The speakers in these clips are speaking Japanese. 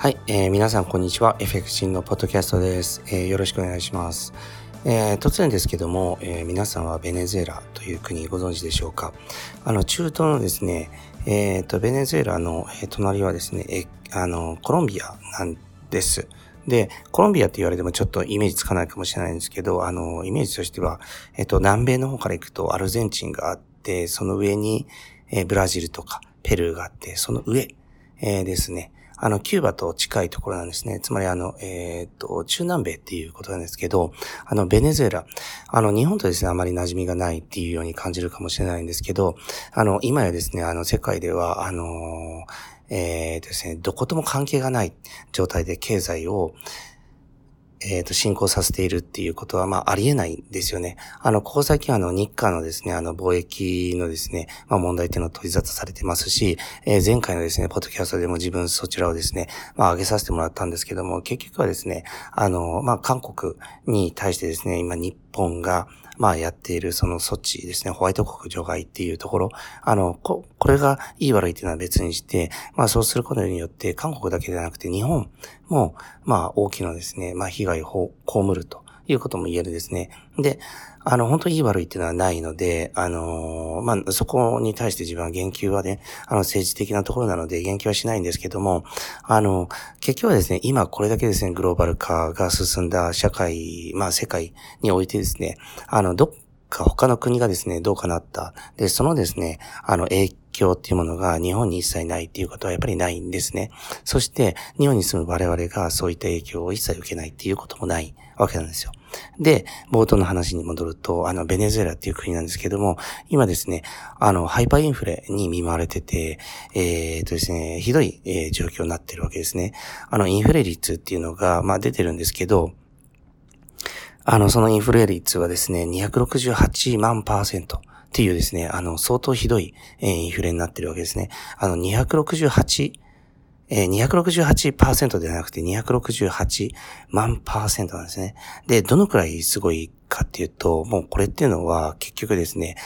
はい、えー、皆さんこんにちは。エフェクシンのポッドキャストです。えー、よろしくお願いします。えー、突然ですけども、えー、皆さんはベネズエラという国ご存知でしょうか？あの、中東のですね、えっ、ー、と、ベネズエラの、え、隣はですね、えあの、コロンビアなんです。で、コロンビアって言われてもちょっとイメージつかないかもしれないんですけど、あの、イメージとしては、えっ、と、南米の方から行くとアルゼンチンがあって、その上に、えブラジルとかペルーがあって、その上、えですね。あの、キューバと近いところなんですね。つまりあの、えっ、と、中南米っていうことなんですけど、あの、ベネズエラ、あの、日本とですね、あまり馴染みがないっていうように感じるかもしれないんですけど、あの、今やですね、あの、世界では、あのえー、ですね、どことも関係がない状態で経済を、えっ、ー、と、進行させているっていうことは、まあ、ありえないんですよね。あの、ここ最近あの、日韓のですね、あの、貿易のですね、まあ、問題っていうのを取り沙汰されてますし、えー、前回のですね、ポッドキャストでも自分そちらをですね、まあ、上げさせてもらったんですけども、結局はですね、あの、まあ、韓国に対してですね、今、日本が、まあやっているその措置ですね、ホワイト国除外っていうところ、あの、こ、これがいい悪いっていうのは別にして、まあそうすることによって韓国だけではなくて日本も、まあ大きなですね、まあ被害を被ると。いうことも言えるですね。で、あの、本当にいい悪いっていうのはないので、あの、まあ、そこに対して自分は言及はね、あの、政治的なところなので言及はしないんですけども、あの、結局はですね、今これだけですね、グローバル化が進んだ社会、まあ、世界においてですね、あの、どっか他の国がですね、どうかなった。で、そのですね、あの、影響っていうものが日本に一切ないっていうことはやっぱりないんですね。そして、日本に住む我々がそういった影響を一切受けないっていうこともないわけなんですよ。で、冒頭の話に戻ると、あの、ベネズエラっていう国なんですけども、今ですね、あの、ハイパーインフレに見舞われてて、えー、とですね、ひどい、えー、状況になってるわけですね。あの、インフレ率っていうのが、まあ、出てるんですけど、あの、そのインフレ率はですね、268万パーセント。っていうですね、あの、相当ひどい、えー、インフレになってるわけですね。あの、268、えー、268%ではなくて268万パーセントなんですね。で、どのくらいすごいかっていうと、もうこれっていうのは結局ですね、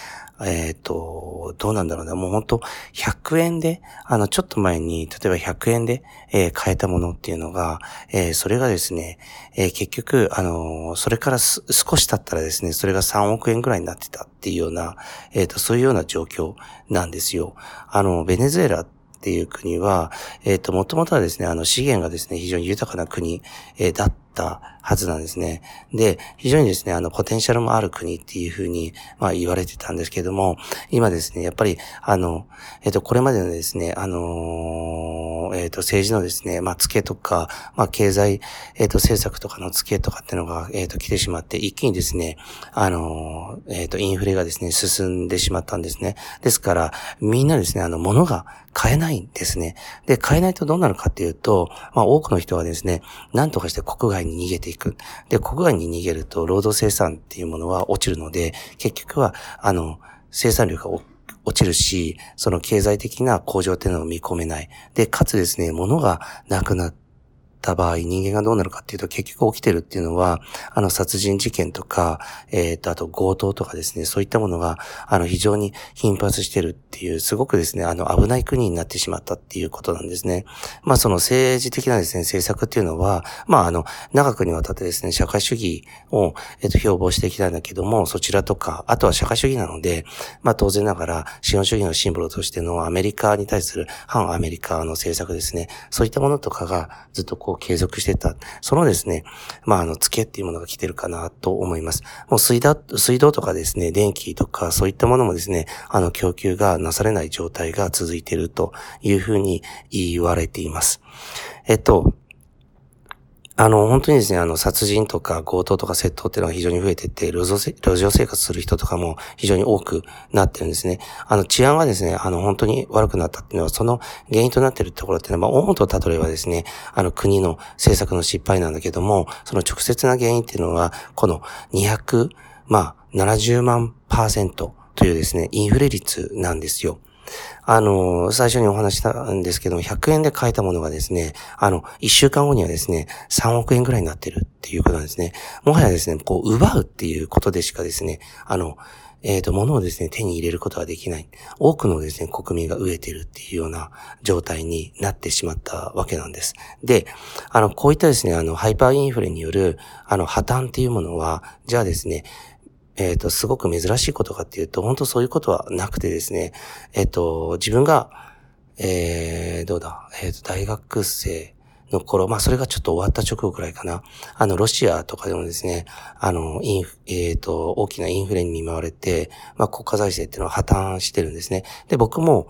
えっ、ー、と、どうなんだろうな。もう本当100円で、あの、ちょっと前に、例えば100円で、えー、買えたものっていうのが、えー、それがですね、え結局、あの、それから少し経ったらですね、それが3億円ぐらいになってたっていうような、えっ、と、そういうような状況なんですよ。あの、ベネズエラっていう国は、えっ、と、もともとはですね、あの、資源がですね、非常に豊かな国、えだったはずなんですね。で、非常にですね、あの、ポテンシャルもある国っていうふうに、まあ言われてたんですけども、今ですね、やっぱり、あの、えっ、と、これまでのですね、あのえっ、と、政治のですね、まあ、付けとか、まあ、経済、えっ、と、政策とかの付けとかっていうのが、えっ、と、来てしまって、一気にですね、あのえっ、と、インフレがですね、進んでしまったんですね。ですから、みんなですね、あの、物が買えないんですね。で、買えないとどうなるかっていうと、まあ、多くの人はですね、何とかして国外に逃げていく。で、国外に逃げると、労働生産っていうものは落ちるので、結局は、あの、生産量が落ちるし、その経済的な向上っていうのを見込めない。で、かつですね、物がなくなって、た場合、人間がどうなるかっていうと、結局起きてるっていうのは、あの、殺人事件とか、えっ、ー、と、あと強盗とかですね、そういったものが、あの、非常に頻発してるっていう、すごくですね、あの、危ない国になってしまったっていうことなんですね。まあ、その政治的なですね、政策っていうのは、まあ、あの、長くにわたってですね、社会主義を、えっ、ー、と、標榜してきたんだけども、そちらとか、あとは社会主義なので、まあ、当然ながら、資本主義のシンボルとしてのアメリカに対する反アメリカの政策ですね、そういったものとかが、ずっとこう、継続してた。そのですね、まあ、あの、付けっていうものが来てるかなと思います。もう水道、水道とかですね、電気とかそういったものもですね、あの、供給がなされない状態が続いているというふうに言われています。えっと、あの、本当にですね、あの、殺人とか強盗とか窃盗っていうのが非常に増えてて、路上路上生活する人とかも非常に多くなってるんですね。あの、治安がですね、あの、本当に悪くなったっていうのは、その原因となってるところっていうのは、まあ、大元をたどればですね、あの、国の政策の失敗なんだけども、その直接な原因っていうのは、この200、まあ、70万パーセントというですね、インフレ率なんですよ。あの、最初にお話したんですけども、100円で買えたものがですね、あの、1週間後にはですね、3億円ぐらいになってるっていうことなんですね。もはやですね、こう、奪うっていうことでしかですね、あの、えっ、ー、と、物をですね、手に入れることができない。多くのですね、国民が飢えてるっていうような状態になってしまったわけなんです。で、あの、こういったですね、あの、ハイパーインフレによる、あの、破綻っていうものは、じゃあですね、えっ、ー、と、すごく珍しいことかっていうと、本当そういうことはなくてですね、えっ、ー、と、自分が、えー、どうだ、えっ、と、大学生、の頃、まあそれがちょっと終わった直後くらいかな。あの、ロシアとかでもですね、あの、インフ、えっ、ー、と、大きなインフレに見舞われて、まあ国家財政っていうのは破綻してるんですね。で、僕も、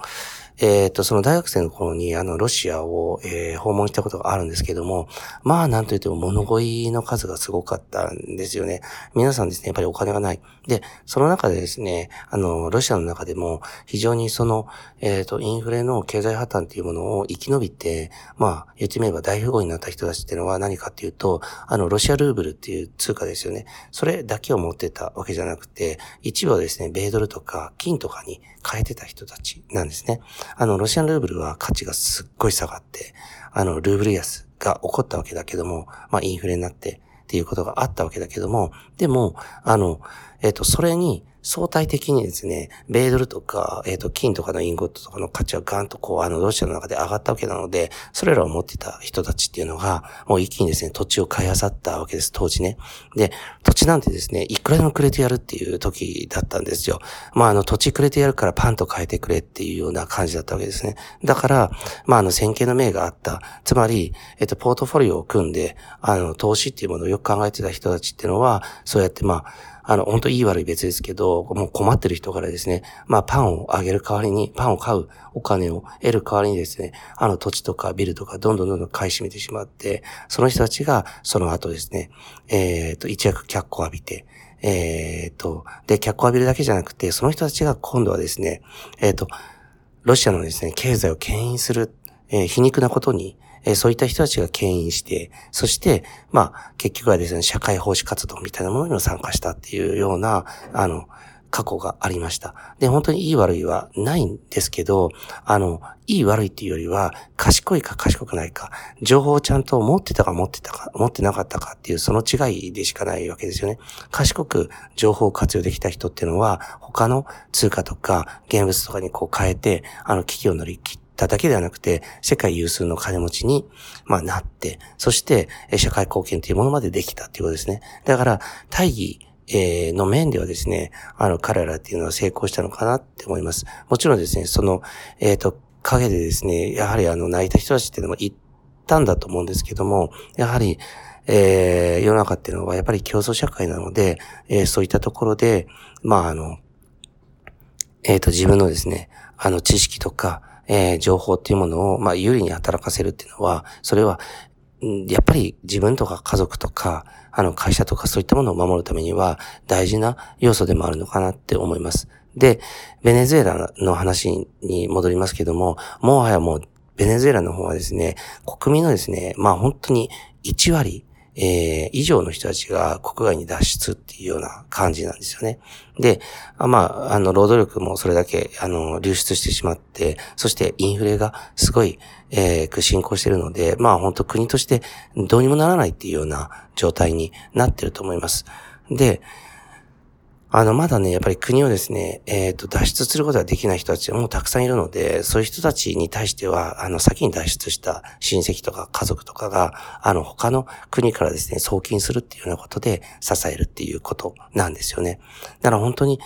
えっ、ー、と、その大学生の頃に、あの、ロシアを、えー、訪問したことがあるんですけども、まあ、なんと言っても物乞いの数がすごかったんですよね。皆さんですね、やっぱりお金がない。で、その中でですね、あの、ロシアの中でも、非常にその、えっ、ー、と、インフレの経済破綻っていうものを生き延びて、まあ、言ってみれば大富豪になった人たちっていうのは何かっていうと、あの、ロシアルーブルっていう通貨ですよね。それだけを持ってたわけじゃなくて、一部はですね、米ドルとか金とかに変えてた人たちなんですね。あの、ロシアンルーブルは価値がすっごい下がって、あの、ルーブル安が起こったわけだけども、まあ、インフレになってっていうことがあったわけだけども、でも、あの、えっ、と、それに、相対的にですね、米ドルとか、えっ、ー、と、金とかのインゴットとかの価値はガンとこう、あの、ロシアの中で上がったわけなので、それらを持ってた人たちっていうのが、もう一気にですね、土地を買い漁ったわけです、当時ね。で、土地なんてですね、いくらでもくれてやるっていう時だったんですよ。まあ、あの、土地くれてやるからパンと変えてくれっていうような感じだったわけですね。だから、まあ、あの、先見の明があった。つまり、えっ、ー、と、ポートフォリオを組んで、あの、投資っていうものをよく考えてた人たちっていうのは、そうやってまあ、あの、本当いい悪い別ですけど、もう困ってる人からですね、まあパンをあげる代わりに、パンを買うお金を得る代わりにですね、あの土地とかビルとかどんどんどんどん買い占めてしまって、その人たちがその後ですね、えっ、ー、と、一躍脚光を浴びて、えっ、ー、と、で、脚光を浴びるだけじゃなくて、その人たちが今度はですね、えっ、ー、と、ロシアのですね、経済を牽引する、えー、皮肉なことに、えそういった人たちが牽引して、そして、まあ、結局はですね、社会奉仕活動みたいなものにも参加したっていうような、あの、過去がありました。で、本当にいい悪いはないんですけど、あの、いい悪いっていうよりは、賢いか賢くないか、情報をちゃんと持ってたか持ってたか、持ってなかったかっていうその違いでしかないわけですよね。賢く情報を活用できた人っていうのは、他の通貨とか現物とかにこう変えて、あの危機を乗り切ってただけではなくて、世界有数の金持ちに、まあ、なって、そして、社会貢献というものまでできたっていうことですね。だから、大義、えー、の面ではですね、あの、彼らっていうのは成功したのかなって思います。もちろんですね、その、えっ、ー、と、陰でですね、やはりあの、泣いた人たちっていうのもいたんだと思うんですけども、やはり、えー、世の中っていうのはやっぱり競争社会なので、えー、そういったところで、まあ、あの、えっ、ー、と、自分のですね、あの、知識とか、えー、情報っていうものを、まあ、有利に働かせるっていうのは、それは、やっぱり自分とか家族とか、あの、会社とかそういったものを守るためには大事な要素でもあるのかなって思います。で、ベネズエラの話に戻りますけども、もはやもう、ベネズエラの方はですね、国民のですね、まあ本当に1割、えー、以上の人たちが国外に脱出っていうような感じなんですよね。で、あまあ、あの、労働力もそれだけ、あの、流出してしまって、そしてインフレがすごい、えー、進行しているので、まあ本当国としてどうにもならないっていうような状態になってると思います。で、あの、まだね、やっぱり国をですね、えっ、ー、と、脱出することができない人たちもたくさんいるので、そういう人たちに対しては、あの、先に脱出した親戚とか家族とかが、あの、他の国からですね、送金するっていうようなことで支えるっていうことなんですよね。だから本当に、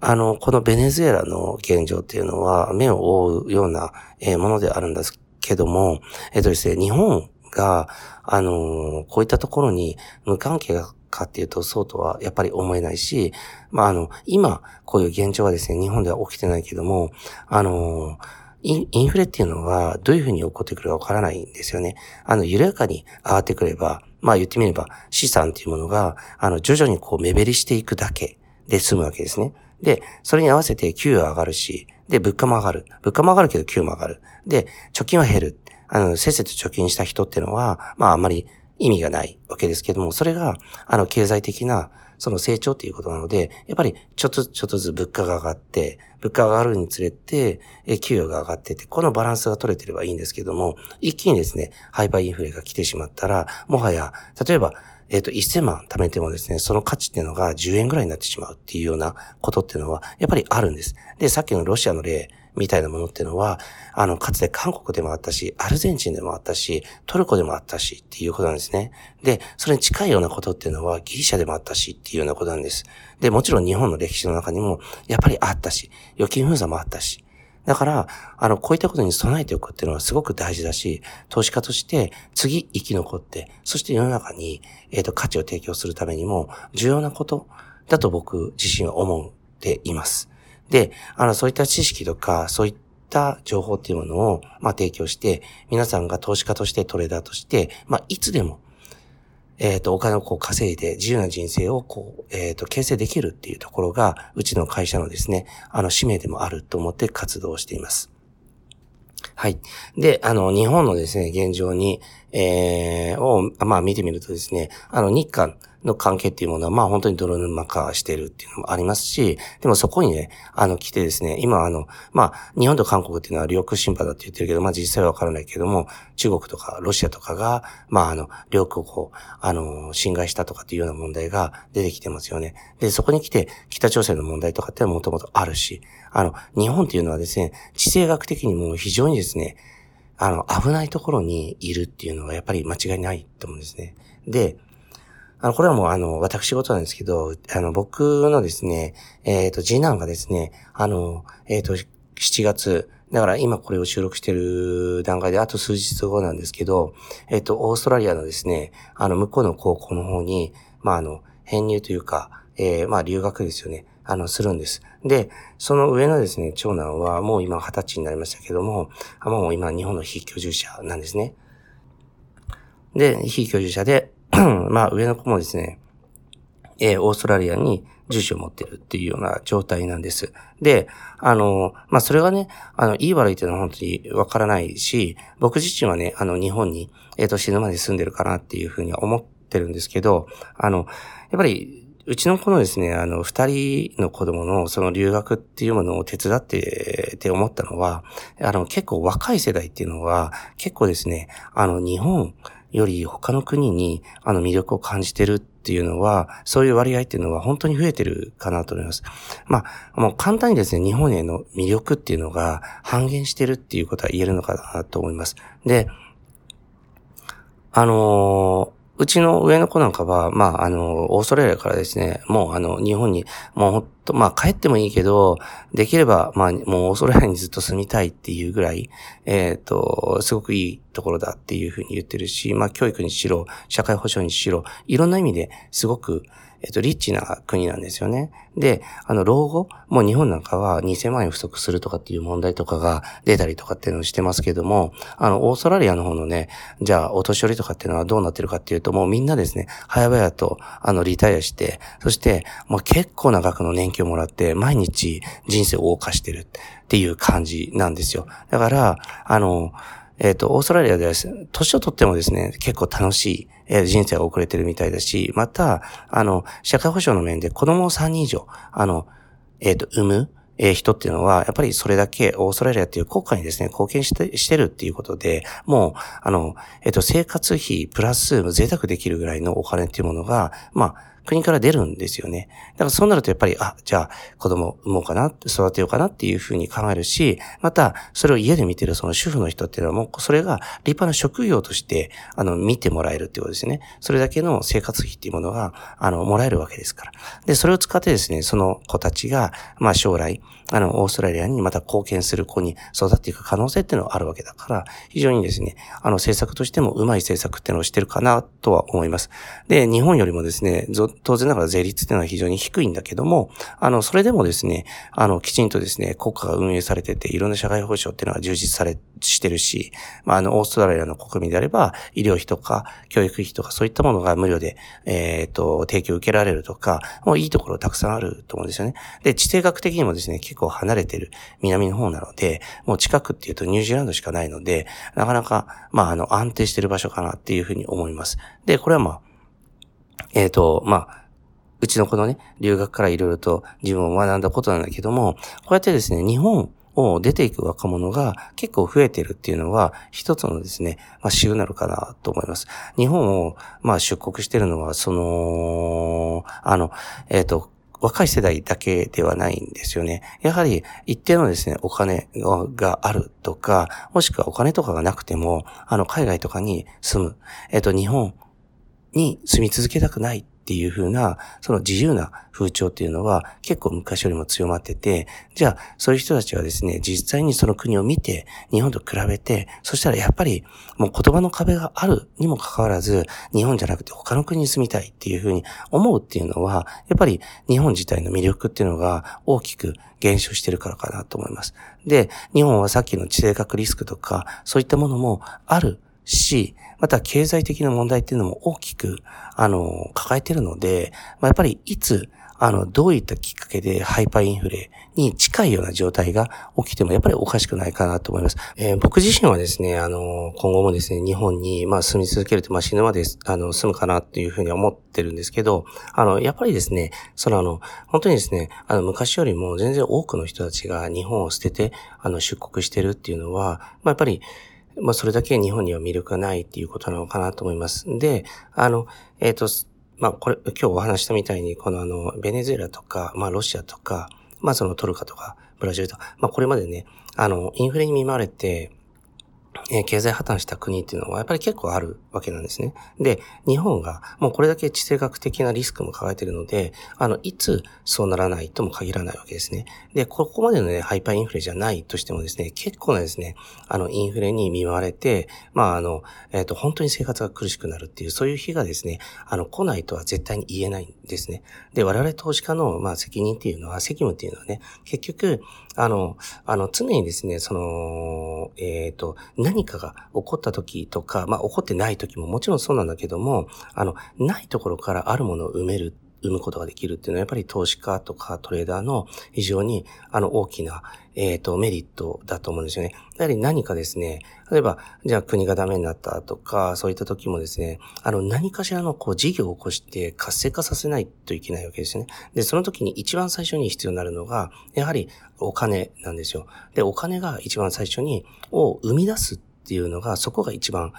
あの、このベネズエラの現状っていうのは、目を覆うような、ものであるんですけども、えっ、ー、とですね、日本が、あのこういったところに無関係がかっていうと、そうとはやっぱり思えないし、まあ、あの、今、こういう現状はですね、日本では起きてないけども、あの、インフレっていうのはどういうふうに起こってくるかわからないんですよね。あの、緩やかに上がってくれば、まあ言ってみれば資産っていうものが、あの、徐々にこう目減りしていくだけで済むわけですね。で、それに合わせて給与上がるし、で、物価も上がる。物価も上がるけど給与も上がる。で、貯金は減る。あの、せっせと貯金した人っていうのは、まああんまり意味がないわけですけども、それが、あの、経済的な、その成長っていうことなので、やっぱりちょっとちょっとずつ物価が上がって、物価が上がるにつれて、え、給与が上がってて、このバランスが取れてればいいんですけども、一気にですね、ハイパーインフレが来てしまったら、もはや、例えば、えっ、ー、と、1000万貯めてもですね、その価値っていうのが10円ぐらいになってしまうっていうようなことっていうのは、やっぱりあるんです。で、さっきのロシアの例みたいなものっていうのは、あの、かつて韓国でもあったし、アルゼンチンでもあったし、トルコでもあったしっていうことなんですね。で、それに近いようなことっていうのはギリシャでもあったしっていうようなことなんです。で、もちろん日本の歴史の中にもやっぱりあったし、預金封鎖もあったし、だから、あの、こういったことに備えておくっていうのはすごく大事だし、投資家として次生き残って、そして世の中に、えっ、ー、と、価値を提供するためにも重要なことだと僕自身は思っています。で、あの、そういった知識とか、そういった情報っていうものを、まあ、提供して、皆さんが投資家としてトレーダーとして、まあ、いつでもえっ、ー、と、お金をこう稼いで自由な人生をこう、えっ、ー、と、形成できるっていうところが、うちの会社のですね、あの、使命でもあると思って活動しています。はい。で、あの、日本のですね、現状に、えー、を、まあ見てみるとですね、あの、日韓の関係っていうものは、まあ本当に泥沼化してるっていうのもありますし、でもそこにね、あの、来てですね、今あの、まあ、日本と韓国っていうのは領空侵犯だって言ってるけど、まあ実際はわからないけども、中国とかロシアとかが、まああの、領空を、あの、侵害したとかっていうような問題が出てきてますよね。で、そこに来て、北朝鮮の問題とかってもともとあるし、あの、日本っていうのはですね、地政学的にも非常にですね、あの、危ないところにいるっていうのはやっぱり間違いないと思うんですね。で、あの、これはもうあの、私事なんですけど、あの、僕のですね、えっ、ー、と、次男がですね、あの、えっ、ー、と、7月、だから今これを収録してる段階であと数日後なんですけど、えっ、ー、と、オーストラリアのですね、あの、向こうの高校の方に、まあ、あの、編入というか、えー、まあ、留学ですよね。あの、するんです。で、その上のですね、長男はもう今二十歳になりましたけども、もう今日本の非居住者なんですね。で、非居住者で、まあ上の子もですね、えー、オーストラリアに住所を持ってるっていうような状態なんです。で、あの、まあ、それがね、あの、いい悪いっていうのは本当にわからないし、僕自身はね、あの、日本に、えっ、ー、と、死ぬまで住んでるかなっていうふうには思ってるんですけど、あの、やっぱり、うちの子のですね、あの、二人の子供のその留学っていうものを手伝ってって思ったのは、あの、結構若い世代っていうのは、結構ですね、あの、日本より他の国に、あの、魅力を感じてるっていうのは、そういう割合っていうのは本当に増えてるかなと思います。まあ、もう簡単にですね、日本への魅力っていうのが半減してるっていうことは言えるのかなと思います。で、あのーうちの上の子なんかは、まあ、あの、オーストラリアからですね、もうあの、日本に、もうほんと、まあ、帰ってもいいけど、できれば、まあ、もうオーストラリアにずっと住みたいっていうぐらい、えっ、ー、と、すごくいいところだっていうふうに言ってるし、まあ、教育にしろ、社会保障にしろ、いろんな意味ですごく、えっと、リッチな国なんですよね。で、あの、老後、もう日本なんかは2000万円不足するとかっていう問題とかが出たりとかっていうのをしてますけども、あの、オーストラリアの方のね、じゃあ、お年寄りとかっていうのはどうなってるかっていうと、もうみんなですね、早々と、あの、リタイアして、そして、もう結構な額の年金をもらって、毎日人生を謳歌してるっていう感じなんですよ。だから、あの、えっ、と、オーストラリアでは、年をとってもですね、結構楽しい、えー、人生が遅れてるみたいだし、また、あの、社会保障の面で子供を3人以上、あの、えっ、ー、と、産む、えー、人っていうのは、やっぱりそれだけオーストラリアっていう国家にですね、貢献して、してるっていうことで、もう、あの、えっ、と、生活費プラス贅沢できるぐらいのお金っていうものが、まあ、国から出るんですよね。だからそうなるとやっぱり、あ、じゃあ子供産もうかな、育てようかなっていうふうに考えるし、また、それを家で見てるその主婦の人っていうのはもう、それが立派な職業として、あの、見てもらえるっていうことですね。それだけの生活費っていうものが、あの、もらえるわけですから。で、それを使ってですね、その子たちが、まあ将来、あの、オーストラリアにまた貢献する子に育っていく可能性っていうのはあるわけだから、非常にですね、あの、政策としてもうまい政策っていうのをしてるかなとは思います。で、日本よりもですね、当然ながら税率っていうのは非常に低いんだけども、あの、それでもですね、あの、きちんとですね、国家が運営されてて、いろんな社会保障っていうのは充実され、してるし、まあ、あの、オーストラリアの国民であれば、医療費とか、教育費とか、そういったものが無料で、えっ、ー、と、提供受けられるとか、もういいところたくさんあると思うんですよね。で、地政学的にもですね、結構離れてる南の方なので、もう近くっていうとニュージーランドしかないので、なかなか、まあ、あの、安定してる場所かなっていうふうに思います。で、これはまあ、えっ、ー、と、まあ、うちの子のね、留学からいろいろと自分を学んだことなんだけども、こうやってですね、日本を出ていく若者が結構増えてるっていうのは、一つのですね、まあ、週なのかなと思います。日本を、まあ、出国してるのは、その、あの、えっ、ー、と、若い世代だけではないんですよね。やはり一定のですね、お金があるとか、もしくはお金とかがなくても、あの、海外とかに住む、えっ、と、日本に住み続けたくないっていう風な、その自由な風潮っていうのは結構昔よりも強まってて、じゃあそういう人たちはですね、実際にその国を見て、日本と比べて、そしたらやっぱりもう言葉の壁があるにもかかわらず、日本じゃなくて他の国に住みたいっていう風に思うっていうのは、やっぱり日本自体の魅力っていうのが大きく減少してるからかなと思います。で、日本はさっきの地政学リスクとか、そういったものもあるし、また経済的な問題っていうのも大きく、あの、抱えているので、まあ、やっぱりいつ、あの、どういったきっかけでハイパーインフレに近いような状態が起きてもやっぱりおかしくないかなと思います。えー、僕自身はですね、あの、今後もですね、日本に、まあ、住み続けると、まあ、死ぬまで、あの、住むかなっていうふうに思ってるんですけど、あの、やっぱりですね、そのあの、本当にですね、あの、昔よりも全然多くの人たちが日本を捨てて、あの、出国してるっていうのは、まあ、やっぱり、まあ、それだけ日本には魅力がないっていうことなのかなと思います。で、あの、えっ、ー、と、まあ、これ、今日お話したみたいに、このあの、ベネズエラとか、まあ、ロシアとか、まあ、そのトルカとか、ブラジルとか、まあ、これまでね、あの、インフレに見舞われて、え経済破綻した国っていうのはやっぱり結構あるわけなんですね。で、日本がもうこれだけ地政学的なリスクも抱えているので、あの、いつそうならないとも限らないわけですね。で、ここまでのね、ハイパーインフレじゃないとしてもですね、結構なですね、あの、インフレに見舞われて、まあ、あの、えっ、ー、と、本当に生活が苦しくなるっていう、そういう日がですね、あの、来ないとは絶対に言えないんですね。で、我々投資家の、まあ、責任っていうのは、責務っていうのはね、結局、あの、あの、常にですね、その、えっ、ー、と、何かが起こった時とか、まあ、起こってない時ももちろんそうなんだけども、あの、ないところからあるものを埋める生むことができるっていうのは、やっぱり投資家とかトレーダーの非常に、あの、大きな、えっ、ー、と、メリットだと思うんですよね。やはり何かですね、例えば、じゃあ国がダメになったとか、そういった時もですね、あの、何かしらのこう事業を起こして活性化させないといけないわけですね。で、その時に一番最初に必要になるのが、やはりお金なんですよ。で、お金が一番最初に、を生み出すっていうのが、そこが一番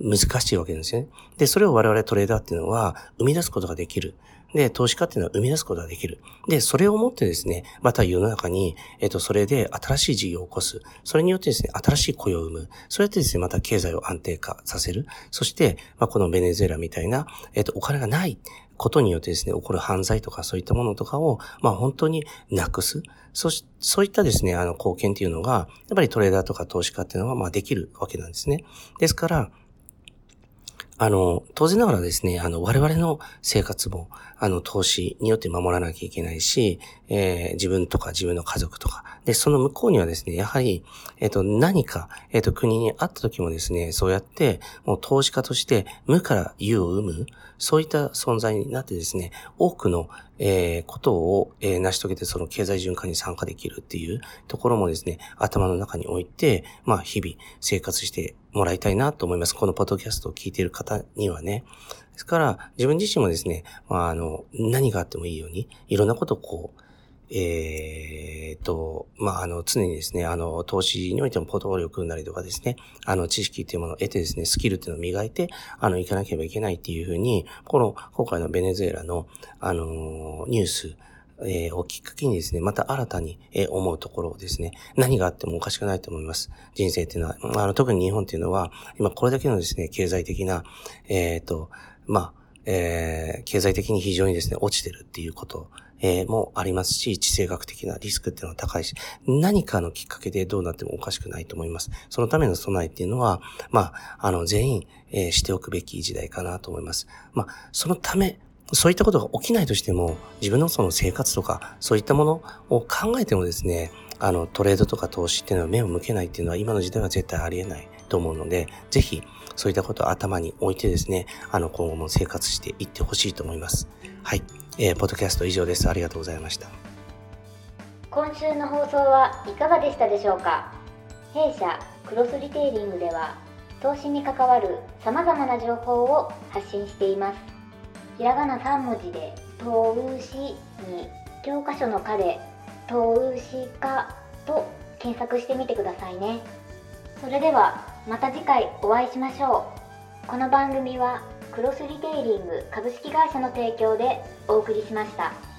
難しいわけですよね。で、それを我々トレーダーっていうのは生み出すことができる。で、投資家っていうのは生み出すことができる。で、それをもってですね、また世の中に、えっ、と、それで新しい事業を起こす。それによってですね、新しい雇用を生む。そうやってですね、また経済を安定化させる。そして、まあ、このベネズエラみたいな、えっ、と、お金がないことによってですね、起こる犯罪とかそういったものとかを、まあ、本当になくす。そし、そういったですね、あの、貢献っていうのが、やっぱりトレーダーとか投資家っていうのは、まあ、できるわけなんですね。ですから、あの、当然ながらですね、あの、我々の生活も、あの、投資によって守らなきゃいけないし、えー、自分とか自分の家族とか。で、その向こうにはですね、やはり、えっ、と、何か、えっ、と、国にあった時もですね、そうやって、もう投資家として、無から有を生む、そういった存在になってですね、多くの、えー、ことを、えー、成し遂げてその経済循環に参加できるっていうところもですね、頭の中に置いて、まあ日々生活してもらいたいなと思います。このポッドキャストを聞いている方にはね。ですから、自分自身もですね、まあ、あの、何があってもいいように、いろんなことをこう、えー、と、まあ、あの、常にですね、あの、投資においてもポートフォリオを組んだりとかですね、あの、知識っていうものを得てですね、スキルっていうのを磨いて、あの、行かなければいけないっていうふうに、この、今回のベネズエラの、あの、ニュース、えー、をきっかけにですね、また新たに、えー、思うところをですね、何があってもおかしくないと思います。人生っていうのは、あの、特に日本っていうのは、今これだけのですね、経済的な、えっ、ー、と、まあ、えー、経済的に非常にですね、落ちてるっていうことえー、もありますし、地政学的なリスクっていうのは高いし、何かのきっかけでどうなってもおかしくないと思います。そのための備えっていうのは、まあ、あの、全員、えー、しておくべき時代かなと思います。まあ、そのため、そういったことが起きないとしても、自分のその生活とか、そういったものを考えてもですね、あの、トレードとか投資っていうのは目を向けないっていうのは今の時代は絶対ありえないと思うので、ぜひ、そういったことを頭に置いてですね、あの、今後も生活していってほしいと思います。はい。えー、ポッドキャスト以上です。ありがとうございました。今週の放送はいかがでしたでしょうか？弊社クロスリテイリングでは投資に関わるさまざまな情報を発信しています。ひらがな3文字で投資に教科書の科で投資家と検索してみてくださいねそれではまた次回お会いしましょうこの番組はクロスリテイリング株式会社の提供でお送りしました。